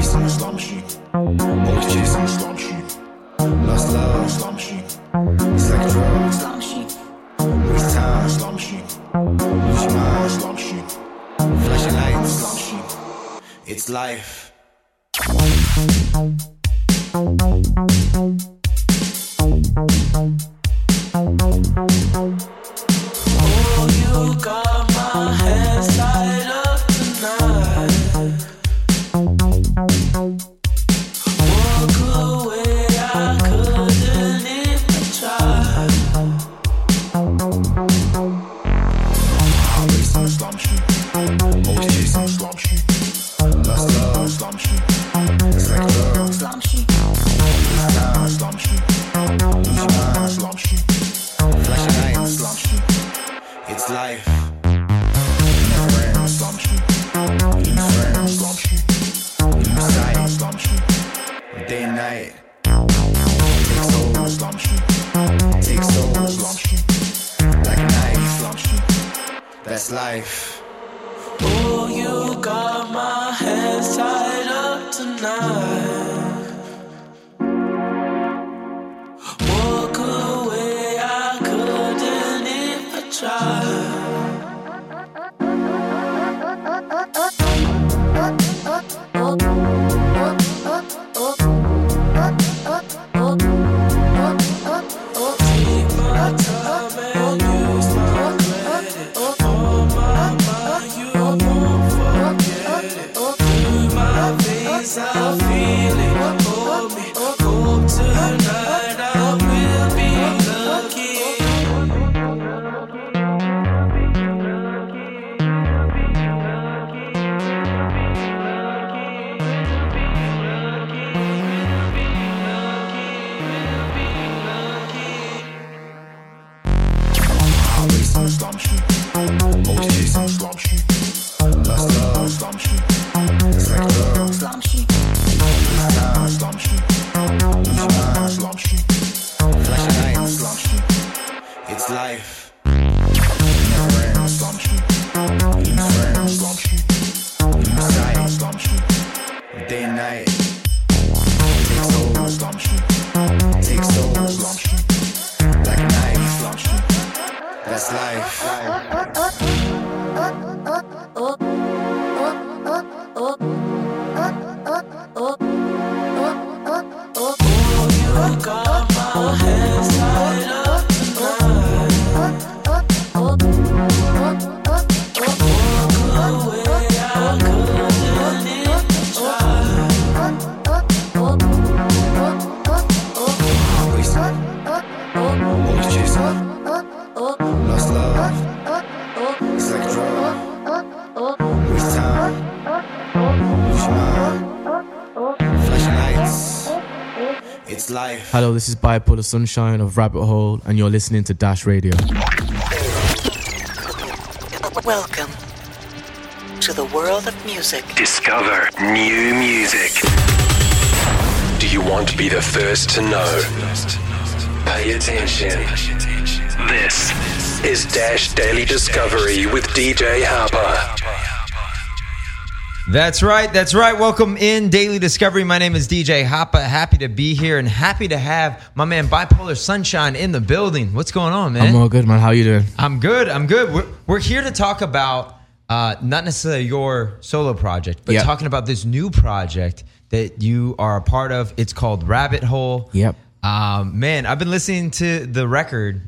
Heart racing, slum sheet. Always chasing, slum sheet. Lost love, slum sheet. It's like a drug, slum sheet. Waste time, slum sheet. Lose your mind, slum sheet. Flashing lights. It's life. That's life. Hello, this is Bipolar Sunshine of Rabbit Hole, and you're listening to Dash Radio. Welcome to the world of music. Discover new music. Do you want to be the first to know? Pay attention. This is Dash Daily Discovery with DJ Hoppa. That's right. That's right. Welcome in Daily Discovery. My name is DJ Hoppa. Happy to be here and happy to have my man Bipolar Sunshine in the building. What's going on, man? I'm all good, man. How you doing? I'm good. I'm good. We're, we're here to talk about uh, not necessarily your solo project, but Yeah. talking about this new project that you are a part of. It's called Rabbit Hole. Yep. Um, man, I've been listening to the record.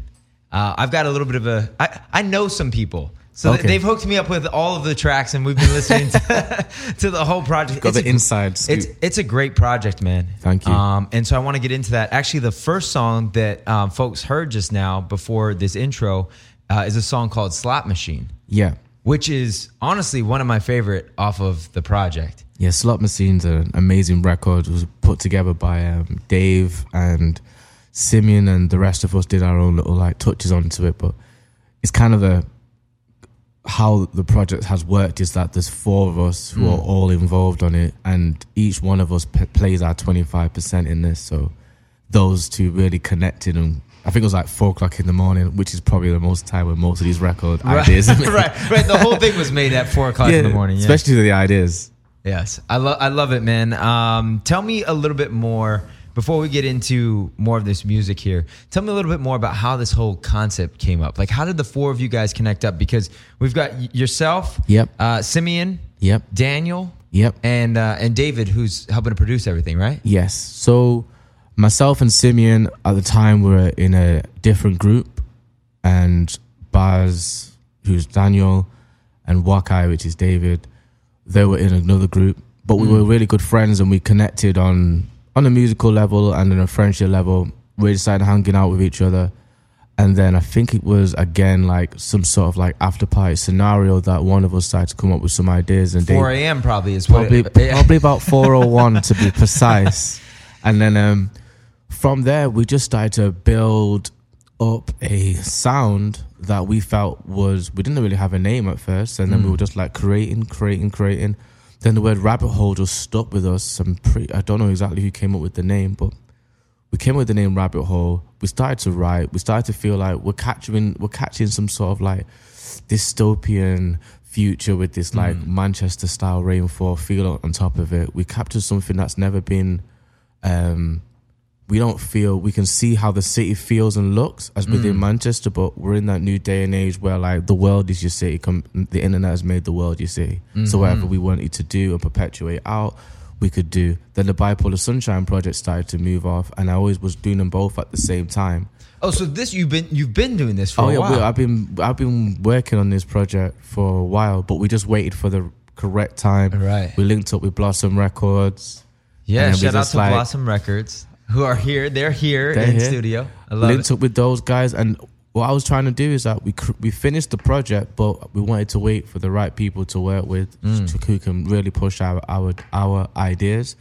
Uh, I've got a little bit of a. I, I know some people. So Okay. they've hooked me up with all of the tracks, and we've been listening to, to the whole project. Got It's the a- inside scoop. It's it's a great project, man. Thank you. Um, and so I want to get into that. Actually, the first song that um, folks heard just now before this intro uh, is a song called "Slot Machine," Yeah. which is honestly one of my favorite off of the project. Yeah, Slot Machine's an amazing record. It was put together by um, Dave and Simeon, and the rest of us did our own little like touches onto it. But it's kind of a how the project has worked is that there's four of us who are all involved on it, and each one of us p- plays our 25% in this. So those two really connected, and I think it was like four o'clock in the morning, which is probably the most time when most of these record ideas. are right, right. The whole thing was made at four o'clock in the morning. Yeah. especially the ideas. Yes, I love I love it, man. Um, tell me a little bit more before we get into more of this music here. Tell me a little bit more about how this whole concept came up. Like, how did the four of you guys connect up? Because we've got yourself, Yep. uh, Simeon, Yep. Daniel, Yep. and uh, and David, who's helping to produce everything, right? Yes. So myself and Simeon at the time were in a different group, and Baz, who's Daniel, and Wakai, which is David, they were in another group. But we were really good friends, and we connected on on a musical level and on a friendship level. We started hanging out with each other. And then I think it was again like some sort of like after party scenario that one of us started to come up with some ideas and Dave- 4 a.m. probably is probably it, yeah. probably about 401 to be precise and then um from there we just started to build up a sound that we felt was we didn't really have a name at first and then we were just like creating creating creating then the word rabbit hole just stuck with us. I'm pretty i don't know exactly who came up with the name but we came up with the name rabbit hole. We started to write. We started to feel like we're catching we're catching some sort of like dystopian future with this like manchester style rainfall. Feel on top of it. We captured something that's never been um we don't feel we can see how the city feels and looks as within mm. Manchester, but we're in that new day and age where like the world is your city. The internet has made the world your city. So mm-hmm. whatever we wanted to do and perpetuate out, we could do. Then the bipolar sunshine project started to move off, and I always was doing them both at the same time. Oh, so this you've been you've been doing this for Oh a yeah, while. I've been I've been working on this project for a while, but we just waited for the correct time. Right. We linked up with Blossom Records. yeah, and then we shout out to like- Blossom Records who are here. They're here They're in here. studio. I love linked it. up with those guys, and what I was trying to do is that we cr- we finished the project, but we wanted to wait for the right people to work with Mm. to, who can really push our our our ideas.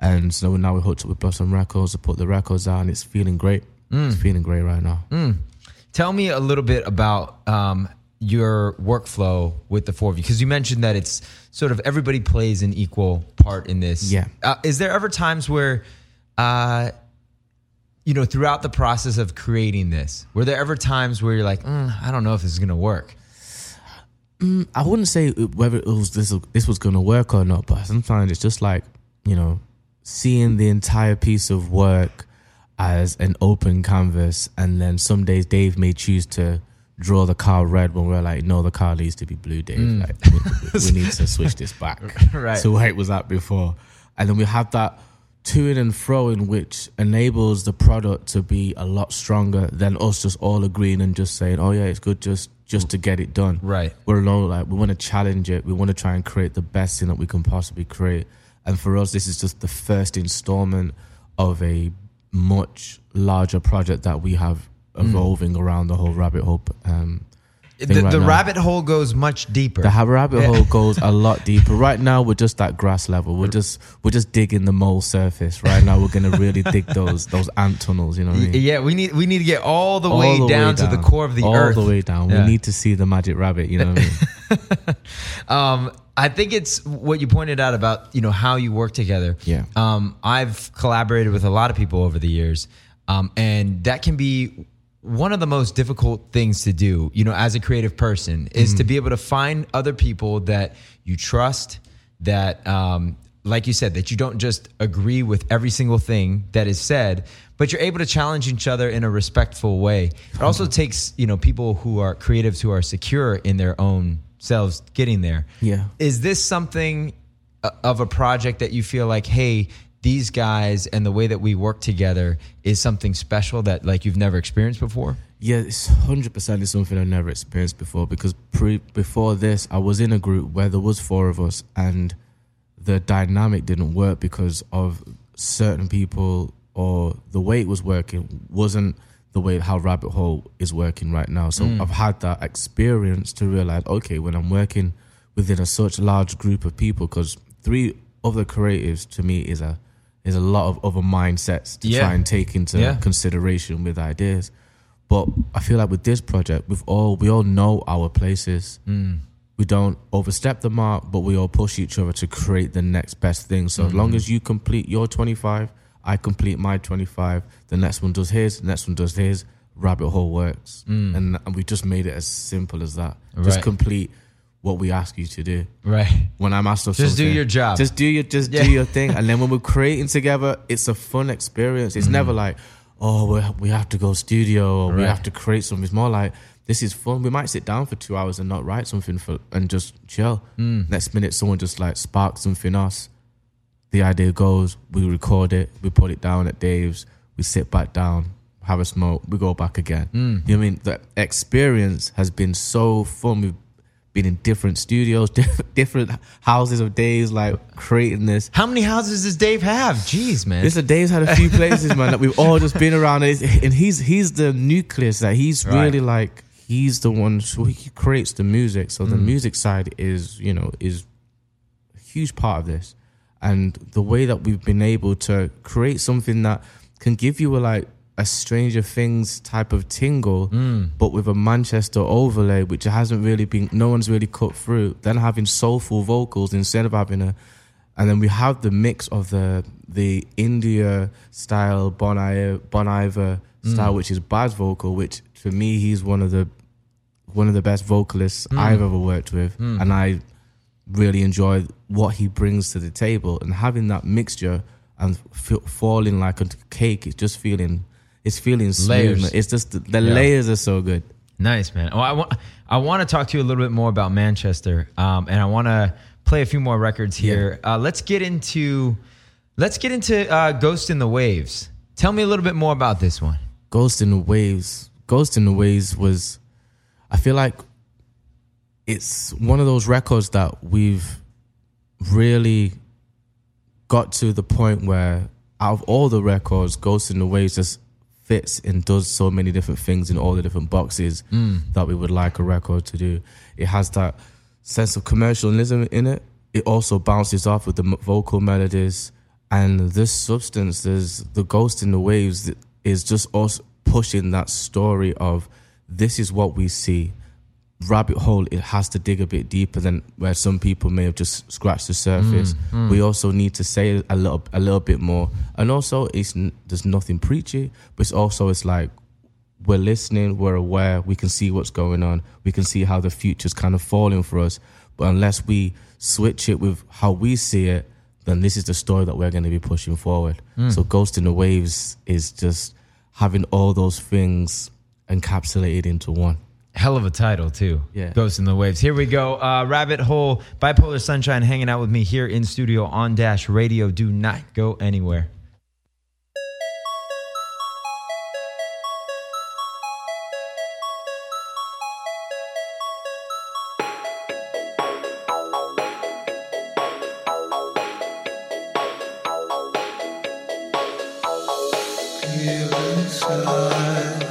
And so now we're hooked up with Blossom Records to put the records out, and it's feeling great. Mm. It's feeling great right now. Tell me a little bit about um, your workflow with the four of you, because you mentioned that it's sort of everybody plays an equal part in this. Yeah. Uh, is there ever times where, uh, you know, throughout the process of creating this, were there ever times where you're like, mm, I don't know if this is gonna work? I wouldn't say whether it was this this was going to work or not, but sometimes it's just like you know, seeing the entire piece of work as an open canvas, and then some days Dave may choose to draw the car red when we're like, no, the car needs to be blue, Dave. Like, we, we need to switch this back Right. to where it was at before, and then we have that to in and fro in which enables the product to be a lot stronger than us just all agreeing and just saying, oh yeah, it's good just just to get it done. Right. We're alone, like we want to challenge it. We want to try and create the best thing that we can possibly create. And for us, this is just the first installment of a much larger project that we have evolving around the whole rabbit hole. Um, The, right the rabbit hole goes much deeper. The rabbit hole goes a lot deeper. Right now, we're just at grass level. We're just we're just digging the mole surface. Right now, we're gonna really dig those those ant tunnels. You know what I mean? yeah, we need we need to get all the All way the down to the core of the all earth. All the way down. Yeah. We need to see the magic rabbit. You know what I mean? Um, I think it's what you pointed out about you know how you work together. Yeah. Um, I've collaborated with a lot of people over the years, um, and that can be one of the most difficult things to do. You know, as a creative person, is to be able to find other people that you trust, that um, like you said, that you don't just agree with every single thing that is said, but you're able to challenge each other in a respectful way. It also takes, you know, people who are creatives who are secure in their own selves getting there. Yeah. Is this something uh, of a project that you feel like, hey, these guys and the way that we work together is something special that like you've never experienced before? Yeah, it's hundred percent is something I've never experienced before because pre before this I was in a group where there was four of us and the dynamic didn't work because of certain people or the way it was working wasn't the way how Rabbit Hole is working right now. So mm. I've had that experience to realize, okay, when I'm working within a such large group of people, because three other creatives to me is a is a lot of other mindsets to Yeah. try and take into Yeah. consideration with ideas. But I feel like with this project, we've all we all know our places. Mm. We don't overstep the mark, but we all push each other to create the next best thing. So as long mm-hmm. as you complete your 25, I complete my 25, the next one does his, the next one does his, rabbit hole works. Mm. And, and we just made it as simple as that. Just Right. complete what we ask you to do. Right. When I'm asked of Just do your job. Just do your just Yeah. do your thing, and then when we're creating together, it's a fun experience. It's never mm. like, oh, we we have to go studio or we have to create something. It's more like this is fun. We might sit down for two hours and not write something for and just chill. Mm. Next minute, someone just like sparks something else. The idea goes, we record it, we put it down at Dave's, we sit back down, have a smoke, we go back again. Mm. You know what I mean? The experience has been so fun. We've been in different studios, different houses of Dave's, like creating this. How many houses does Dave have? Jeez, man. Listen, Dave's had a few places, man, that we've all just been around, and he's- and he's he's the nucleus. That he's Right. really like he's the one who he creates the music. So the Mm. music side is you know is a huge part of this, and the way that we've been able to create something that can give you a like a Stranger Things type of tingle, Mm. but with a Manchester overlay, which hasn't really been, no one's really cut through. Then having soulful vocals instead of having a, and then we have the mix of the the India style Bon Iver, bon Iver hmm. style, which is Baz vocal, which for me he's one of the one of the best vocalists hmm. I've ever worked with, hmm. and I really enjoy what he brings to the table. And having that mixture and f- falling like a cake, it's just feeling, it's feeling smooth. Layers. man. It's just the, the Yeah. layers are so good. Nice, man. I want I want to talk to you a little bit more about Manchester, um, and I want to play a few more records here. Uh, let's get into let's get into uh, Ghost in the Waves. Tell me a little bit more about this one. Ghost in the Waves. Ghost in the Waves was, I feel like it's one of those records that we've really got to the point where out of all the records, Ghost in the Waves just fits and does so many different things in all the different boxes mm. that we would like a record to do. It has that sense of commercialism in it. It also bounces off with the vocal melodies and this substance. There's the Ghost in the Waves that is just us pushing that story of this is what we see rabbit hole it has to dig a bit deeper than where some people may have just scratched the surface. Mm, mm. We also need to say a little a little bit more. And also it's there's nothing preachy but it's also it's like we're listening we're aware we can see what's going on we can see how the future's kind of falling for us. But unless we switch it with how we see it then this is the story that we're going to be pushing forward. Mm. So ghost in the waves is just having all those things encapsulated into one Hell of a title too. Yeah. Ghost in the Waves. Here we go. Uh, Rabbit Hole, Bipolar Sunshine, hanging out with me here in studio on Dash Radio. Do not go anywhere. How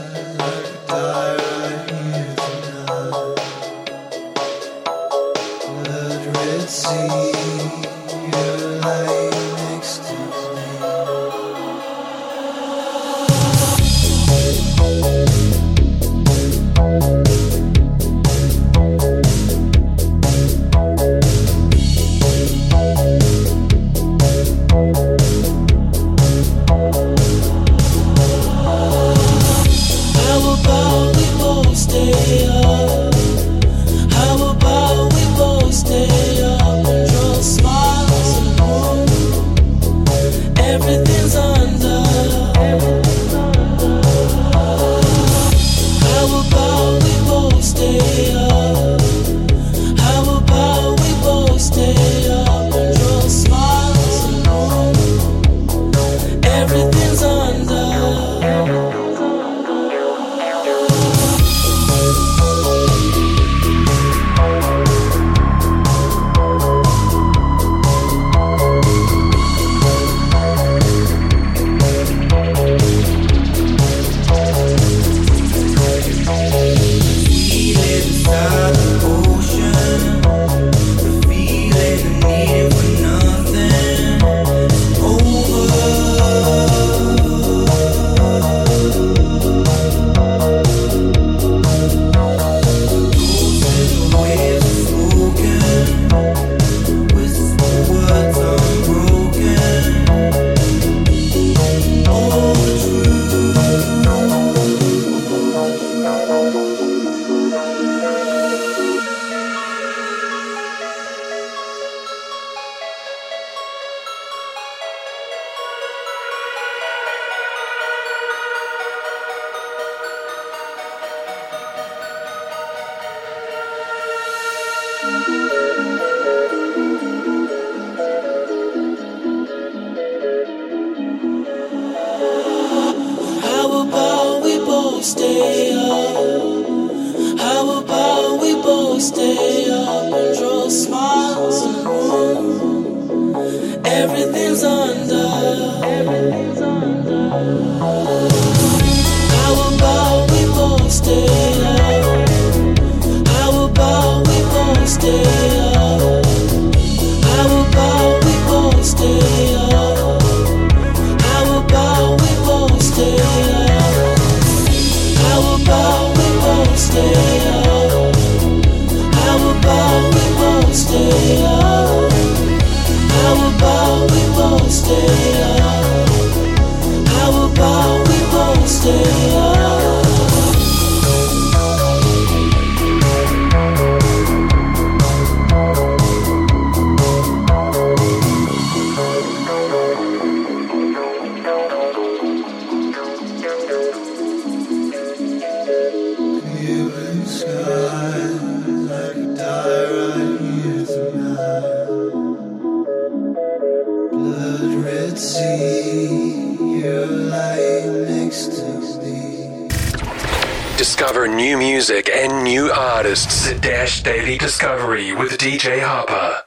Discover new music and new artists at Dash Daily Discovery with DJ Hoppa.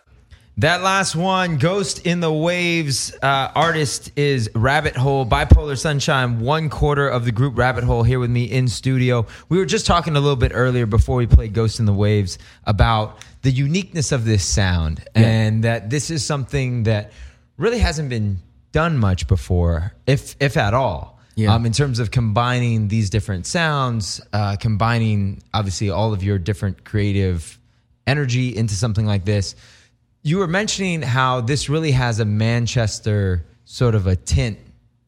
That last one, Ghost in the Waves, uh, artist is Rabbit Hole, Bipolar Sunshine, one quarter of the group Rabbit Hole here with me in studio. We were just talking a little bit earlier before we played Ghost in the Waves about the uniqueness of this sound and that this is something that really hasn't been done much before, if if at all. Yeah. Um, in terms of combining these different sounds, uh, combining obviously all of your different creative energy into something like this. You were mentioning how this really has a Manchester sort of a tint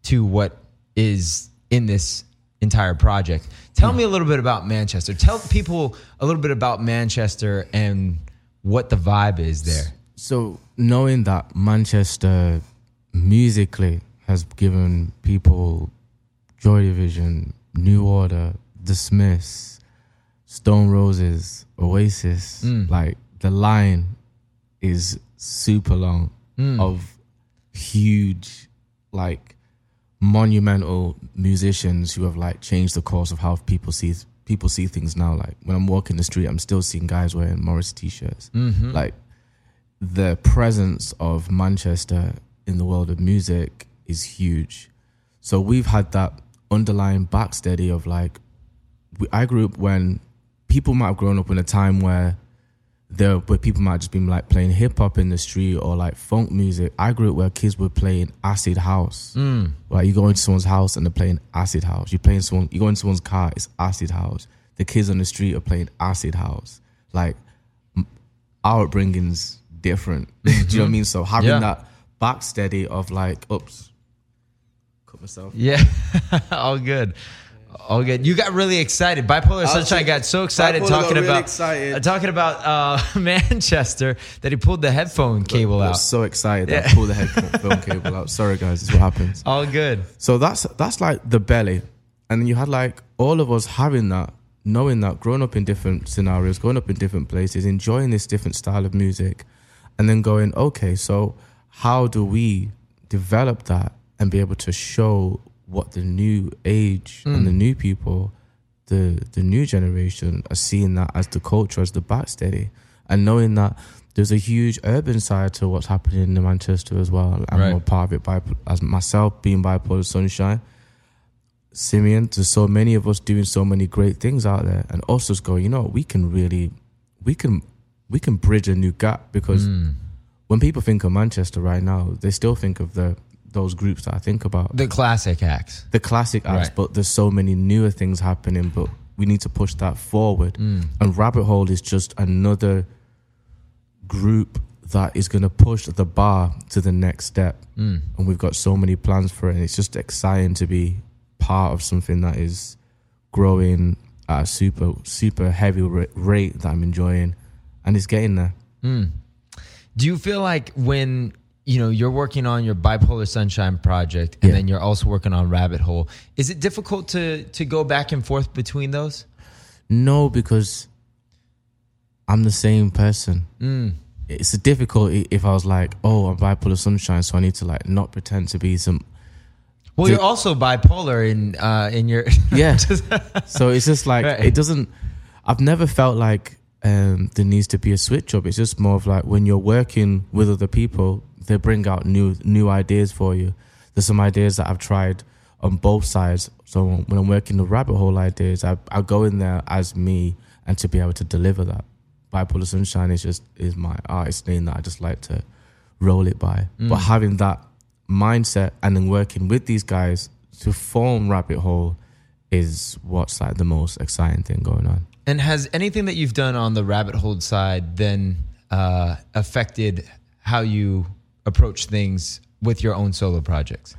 to what is in this entire project. Tell me a little bit about Manchester. Tell people a little bit about Manchester and what the vibe is there. So knowing that Manchester musically has given people Joy Division, New Order, The Smiths, Stone Roses, Oasis, mm. like the line is super long mm. of huge, like monumental musicians who have like changed the course of how people see people see things now. Like when I'm walking the street, I'm still seeing guys wearing Morris t-shirts. Mm-hmm. Like the presence of Manchester in the world of music is huge. So we've had that underlying backsteady of like, we, I grew up when people might have grown up in a time where there, where people might just been like playing hip hop in the street or like funk music. I grew up where kids were playing acid house. Mm. Like you go into someone's house and they're playing acid house. You playing someone, you go into someone's car, it's acid house. The kids on the street are playing acid house. Like our upbringing's different. Do you know what I mean? So having Yeah. that backsteady of like, oops, cut myself. Yeah, all good. All good. You got really excited. Bipolar Sunshine got so excited Bipolar got talking really about excited. uh, talking about uh, Manchester that he pulled the headphone cable I out. was so excited that I pulled the headphone cable out. Sorry guys, this is what happens. All good. So that's that's like the belly, and you had like all of us having that, knowing that, growing up in different scenarios, growing up in different places, enjoying this different style of music, and then going, okay, so how do we develop that and be able to show what the new age and the hmm. new people, the the new generation are seeing that as the culture, as the backsteady, and knowing that. There's a huge urban side to what's happening in Manchester as well. I'm Right. a part of it by as myself being bipolar sunshine. Simeon, there's so many of us doing so many great things out there, and us just go, you know, we can really, we can, we can bridge a new gap because hmm. When people think of Manchester right now, they still think of the those groups that I think about, The classic acts. the classic acts, Right. but there's so many newer things happening, but we need to push that forward. Mm. And Rabbit Hole is just another group that is going to push the bar to the next step. Mm. And we've got so many plans for it. And it's just exciting to be part of something that is growing at a super, super heavy rate that I'm enjoying. And it's getting there. Do you feel like when you know you're working on your bipolar sunshine project and Yeah. then you're also working on rabbit hole, is it difficult to to go back and forth between those? No, because I'm the same person. It's difficult i- if I was like, oh, I'm bipolar sunshine, so I need to like not pretend to be some Well, you're also bipolar in uh, in your yeah. so it's just like Right. it doesn't. I've never felt like um, there needs to be a switch up. It's just more of like when you're working with other people, they bring out new new ideas for you. There's some ideas that I've tried on both sides. So when I'm working the rabbit hole ideas, I I go in there as me and to be able to deliver that. Bipolar Sunshine is just is my artist name that I just like to roll it by. But having that mindset and then working with these guys to form Rabbit Hole is what's like the most exciting thing going on. And has anything that you've done on the rabbit hole side then uh, affected how you approach things with your own solo projects?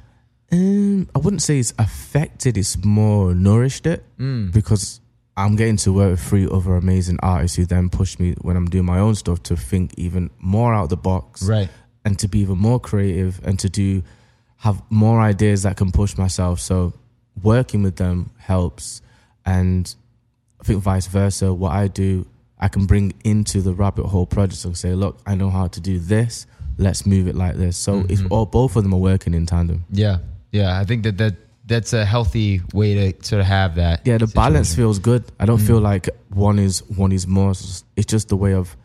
Um, I wouldn't say it's affected. It's more nourished it because I'm getting to work with three other amazing artists who then push me when I'm doing my own stuff to think even more out of the box, Right. And to be even more creative and to do have more ideas that can push myself. So working with them helps, and I think vice versa. What I do, I can bring into the rabbit hole project and say, look, I know how to do this. Let's move it like this. So it's mm-hmm. all both of them are working in tandem. Yeah, yeah. I think that that that's a healthy way to sort of have that. Yeah, the balance feels good. I don't feel mm. like one is one is more. It's just- It's just the way of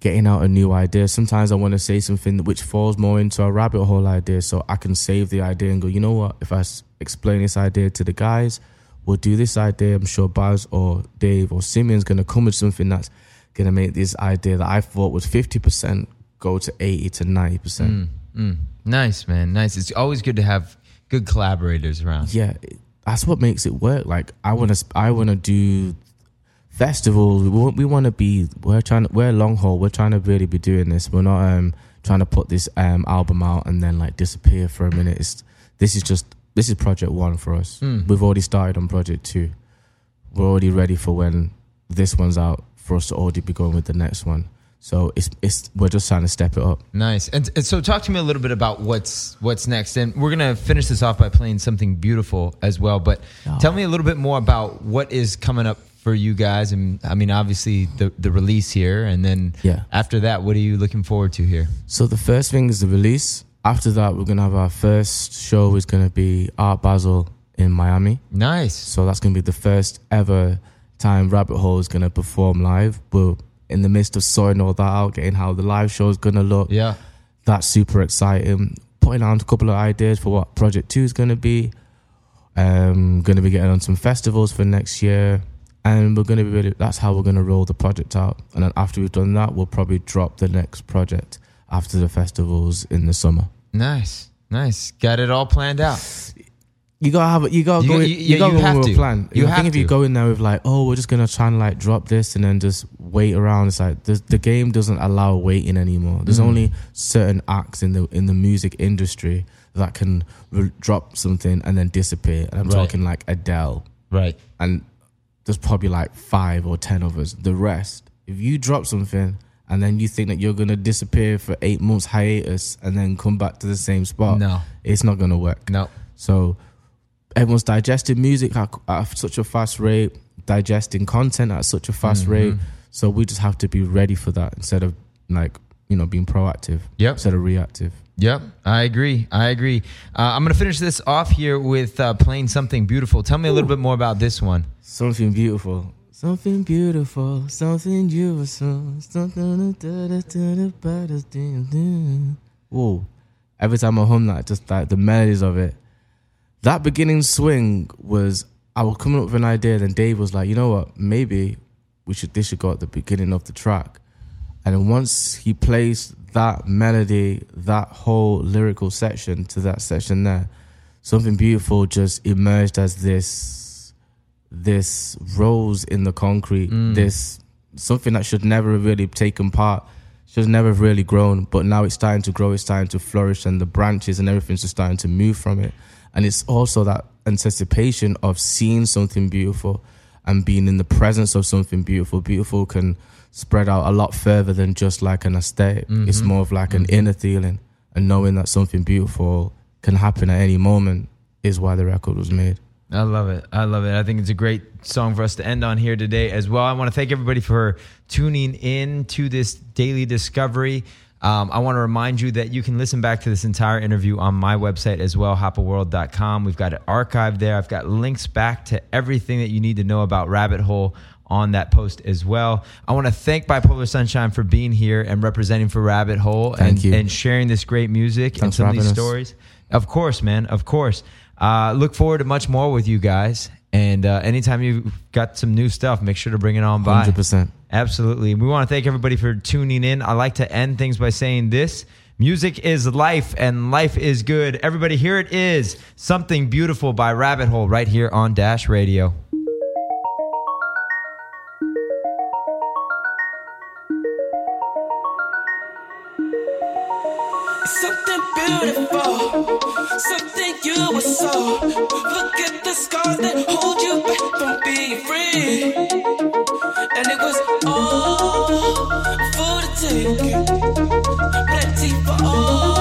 getting out a new idea. Sometimes I want to say something which falls more into a rabbit hole idea, so I can save the idea and go. You know what? If I explain this idea to the guys, we'll do this idea. I'm sure Baz or Dave or Simeon's gonna come with something that's gonna make this idea that I thought was fifty percent go to eighty to ninety percent. Nice, man. Nice. It's always good to have good collaborators around. yeah, that's what makes it work. Like I want to, I want to do festivals. We want, we want to be. We're trying. to We're long haul. We're trying to really be doing this. We're not um trying to put this um album out and then like disappear for a minute. It's this is just this is project one for us. Hmm. We've already started on project two. We're already ready for when this one's out for us to already be going with the next one. So it's it's we're just trying to step it up. Nice. And, and so talk to me a little bit about what's what's next. And we're going to finish this off by playing something beautiful as well, but oh. tell me a little bit more about what is coming up for you guys and I mean obviously the the release here and then Yeah. after that what are you looking forward to here? So the first thing is the release. After that, we're gonna have our first show. is gonna be Art Basel in Miami. Nice. So that's gonna be the first ever time Rabbit Hole is gonna perform live. We're in the midst of sorting all that out, getting how the live show is gonna look. Yeah. That's super exciting. Putting out a couple of ideas for what Project Two is gonna be. Um, gonna be getting on some festivals for next year. And we're gonna be really. That's how we're gonna roll the project out. And then after we've done that, we'll probably drop the next project after the festivals in the summer. Nice. Nice. Got it all planned out. You gotta have. You gotta You go. you- You, yeah, gotta you go have with to. a plan. You I think if you to. go in there with like, oh, we're just gonna try and like drop this and then just wait around, it's like the, the game doesn't allow waiting anymore. There's Mm. only certain acts in the in the music industry that can re- drop something and then disappear. And I'm Right. talking like Adele, Right. and there's probably like five or ten of us. The rest, if you drop something and then you think that you're gonna disappear for eight months hiatus and then come back to the same spot, No. it's not gonna work. No. So everyone's digesting music at, at such a fast rate, digesting content at such a fast Mm-hmm. rate. So we just have to be ready for that instead of like you know being proactive. Yep. Instead of reactive. Yep, I agree. I agree. Uh, I'm going to finish this off here with uh, playing something beautiful. Tell me a little bit more about this one. Something beautiful. Something beautiful. Something beautiful. Something. da- da- da- da- da-. Whoa. Every time I hum that, just like the melodies of it. That beginning swing was I was coming up with an idea, then Dave was like, you know what, maybe we should this should go at the beginning of the track. And once he placed that melody, that whole lyrical section to that section there, something beautiful just emerged as this this rose in the concrete, mm. this something that should never have really taken part, should never have really grown, but now it's starting to grow, it's starting to flourish, and the branches and everything's just starting to move from it. And it's also that anticipation of seeing something beautiful and being in the presence of something beautiful. Beautiful can spread out a lot further than just like an aesthetic. It's mm-hmm. more of like an mm-hmm. inner feeling, and knowing that something beautiful can happen at any moment is why the record was made. I love it. I love it. I think it's a great song for us to end on here today as well. I want to thank everybody for tuning in to this daily discovery. Um, I want to remind you that you can listen back to this entire interview on my website as well, hoppaworld.com. We've got it archived there. I've got links back to everything that you need to know about Rabbit Hole on that post as well. I want to thank Bipolar Sunshine for being here and representing for Rabbit Hole and, and sharing this great music and some of these us. stories. Of course, man. Of course. Uh, look forward to much more with you guys. And uh, anytime you've got some new stuff, make sure to bring it on by. 100%. Absolutely. We want to thank everybody for tuning in. I like to end things by saying this music is life and life is good. Everybody, here it is Something Beautiful by Rabbit Hole right here on Dash Radio. something beautiful, something you were so. Look at the scars that hold you back from being free. And it was all for the taking, plenty for all.